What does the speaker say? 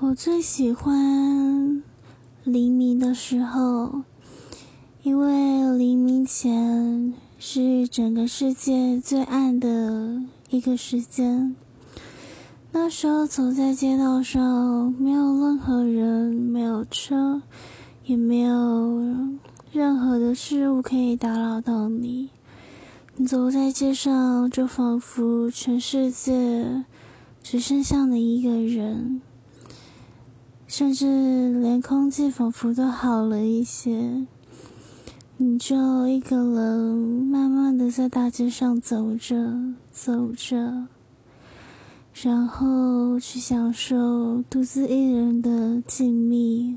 我最喜欢黎明的时候，因为黎明前是整个世界最暗的一个时间。那时候走在街道上，没有任何人，没有车，也没有任何的事物可以打扰到你。你走在街上，就仿佛全世界只剩下你一个人。甚至连空气仿佛都好了一些，你就一个人慢慢的在大街上走着走着，然后去享受独自一人的静谧。